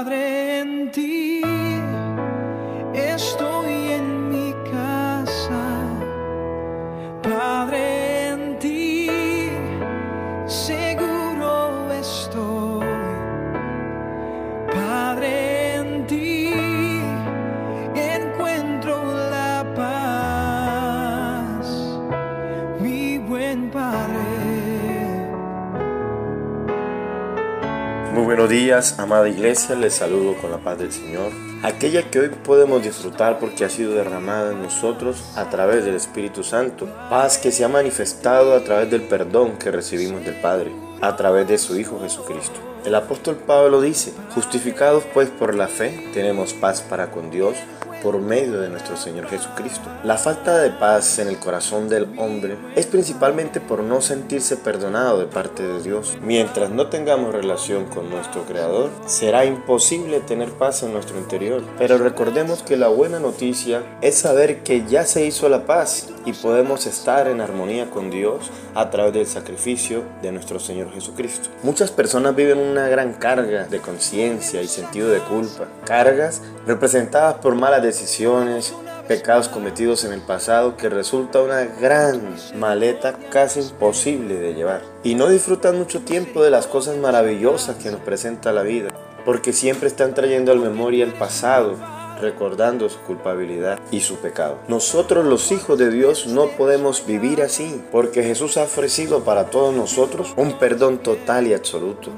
Padre, en ti buenos días, amada iglesia, les saludo con la paz del Señor, aquella que hoy podemos disfrutar porque ha sido derramada en nosotros a través del Espíritu Santo, paz que se ha manifestado a través del perdón que recibimos del Padre, a través de su Hijo Jesucristo. El apóstol Pablo dice, justificados pues por la fe, tenemos paz para con Dios por medio de nuestro Señor Jesucristo. La falta de paz en el corazón del hombre es principalmente por no sentirse perdonado de parte de Dios. Mientras no tengamos relación con nuestro Creador, será imposible tener paz en nuestro interior. Pero recordemos que la buena noticia es saber que ya se hizo la paz y podemos estar en armonía con Dios a través del sacrificio de nuestro Señor Jesucristo. Muchas personas viven una gran carga de conciencia y sentido de culpa, cargas representadas por malas decisiones, pecados cometidos en el pasado que resulta una gran maleta casi imposible de llevar. Y no disfrutan mucho tiempo de las cosas maravillosas que nos presenta la vida, porque siempre están trayendo a la memoria el pasado, recordando su culpabilidad y su pecado. Nosotros los hijos de Dios no podemos vivir así, porque Jesús ha ofrecido para todos nosotros un perdón total y absoluto.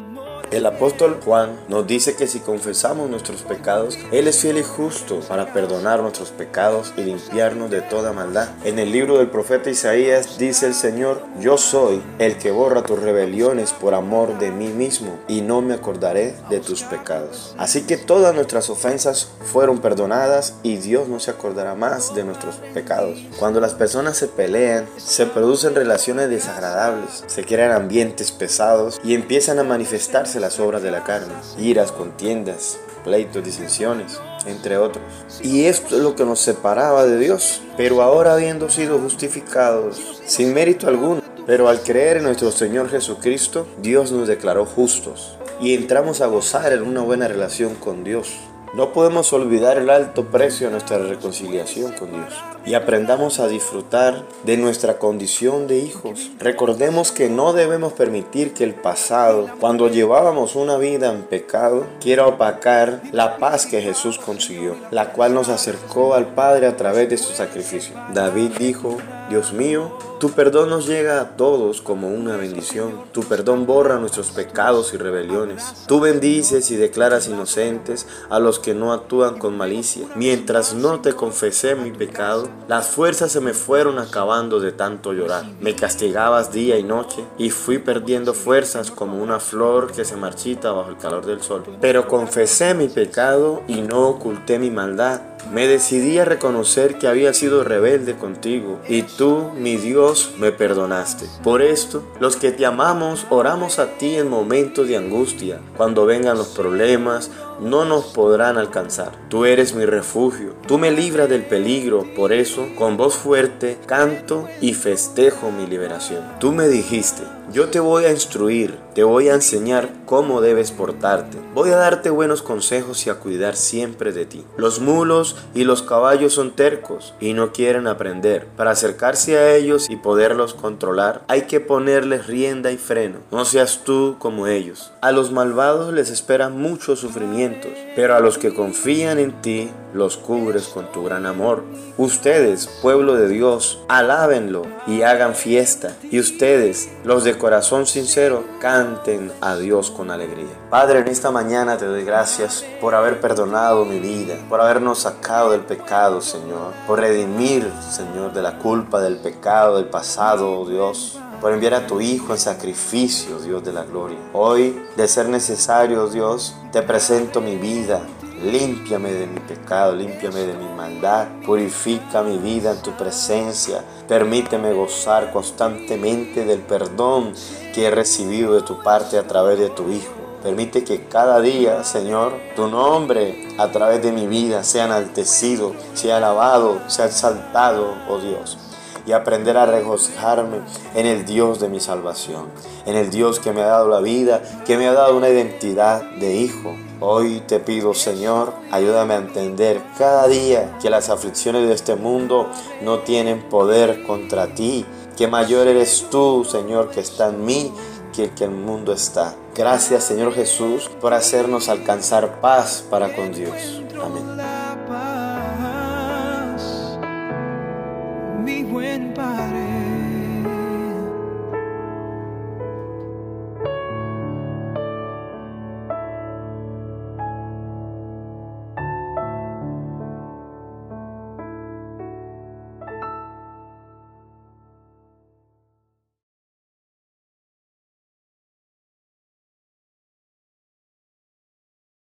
El apóstol Juan nos dice que si confesamos nuestros pecados, Él es fiel y justo para perdonar nuestros pecados y limpiarnos de toda maldad. En el libro del profeta Isaías dice el Señor, yo soy el que borra tus rebeliones por amor de mí mismo y no me acordaré de tus pecados. Así que todas nuestras ofensas fueron perdonadas y Dios no se acordará más de nuestros pecados. Cuando las personas se pelean, se producen relaciones desagradables, se crean ambientes pesados y empiezan a manifestarse las obras de la carne, iras, contiendas, pleitos, disensiones, entre otros. Y esto es lo que nos separaba de Dios. Pero ahora habiendo sido justificados sin mérito alguno, pero al creer en nuestro Señor Jesucristo, Dios nos declaró justos y entramos a gozar en una buena relación con Dios. No podemos olvidar el alto precio de nuestra reconciliación con Dios y aprendamos a disfrutar de nuestra condición de hijos. Recordemos que no debemos permitir que el pasado, cuando llevábamos una vida en pecado, quiera opacar la paz que Jesús consiguió, la cual nos acercó al Padre a través de su sacrificio. David dijo, Dios mío, tu perdón nos llega a todos como una bendición. Tu perdón borra nuestros pecados y rebeliones. Tú bendices y declaras inocentes a los que no actúan con malicia. Mientras no te confesé mi pecado, las fuerzas se me fueron acabando de tanto llorar. Me castigabas día y noche y fui perdiendo fuerzas como una flor que se marchita bajo el calor del sol. Pero confesé mi pecado y no oculté mi maldad. Me decidí a reconocer que había sido rebelde contigo y tú, mi Dios, me perdonaste. Por esto, los que te amamos oramos a ti en momentos de angustia. Cuando vengan los problemas, no nos podrán alcanzar. Tú eres mi refugio, tú me libras del peligro, por eso, con voz fuerte, canto y festejo mi liberación. Tú me dijiste, yo te voy a instruir, te voy a enseñar cómo debes portarte. Voy a darte buenos consejos y a cuidar siempre de ti. Los mulos y los caballos son tercos y no quieren aprender. Para acercarse a ellos y poderlos controlar, hay que ponerles rienda y freno. No seas tú como ellos. A los malvados les esperan muchos sufrimientos, pero a los que confían en ti, los cubres con tu gran amor. Ustedes, pueblo de Dios, alábenlo y hagan fiesta. Y ustedes, los de corazón sincero, canten a Dios con alegría. Padre, en esta mañana te doy gracias por haber perdonado mi vida, por habernos sacado del pecado, Señor, por redimir, Señor, de la culpa del pecado del pasado, oh Dios por enviar a tu Hijo en sacrificio, Dios de la gloria. Hoy, de ser necesario, Dios, te presento mi vida, Límpiame de mi pecado, límpiame de mi maldad, purifica mi vida en tu presencia, permíteme gozar constantemente del perdón que he recibido de tu parte a través de tu Hijo. Permite que cada día, Señor, tu nombre a través de mi vida sea enaltecido, sea alabado, sea exaltado, oh Dios. Y aprender a regocijarme en el Dios de mi salvación, en el Dios que me ha dado la vida, que me ha dado una identidad de hijo. Hoy te pido, Señor, ayúdame a entender cada día que las aflicciones de este mundo no tienen poder contra ti, que mayor eres tú, Señor, que está en mí que el que el mundo está. Gracias, Señor Jesús, por hacernos alcanzar paz para con Dios. Amén.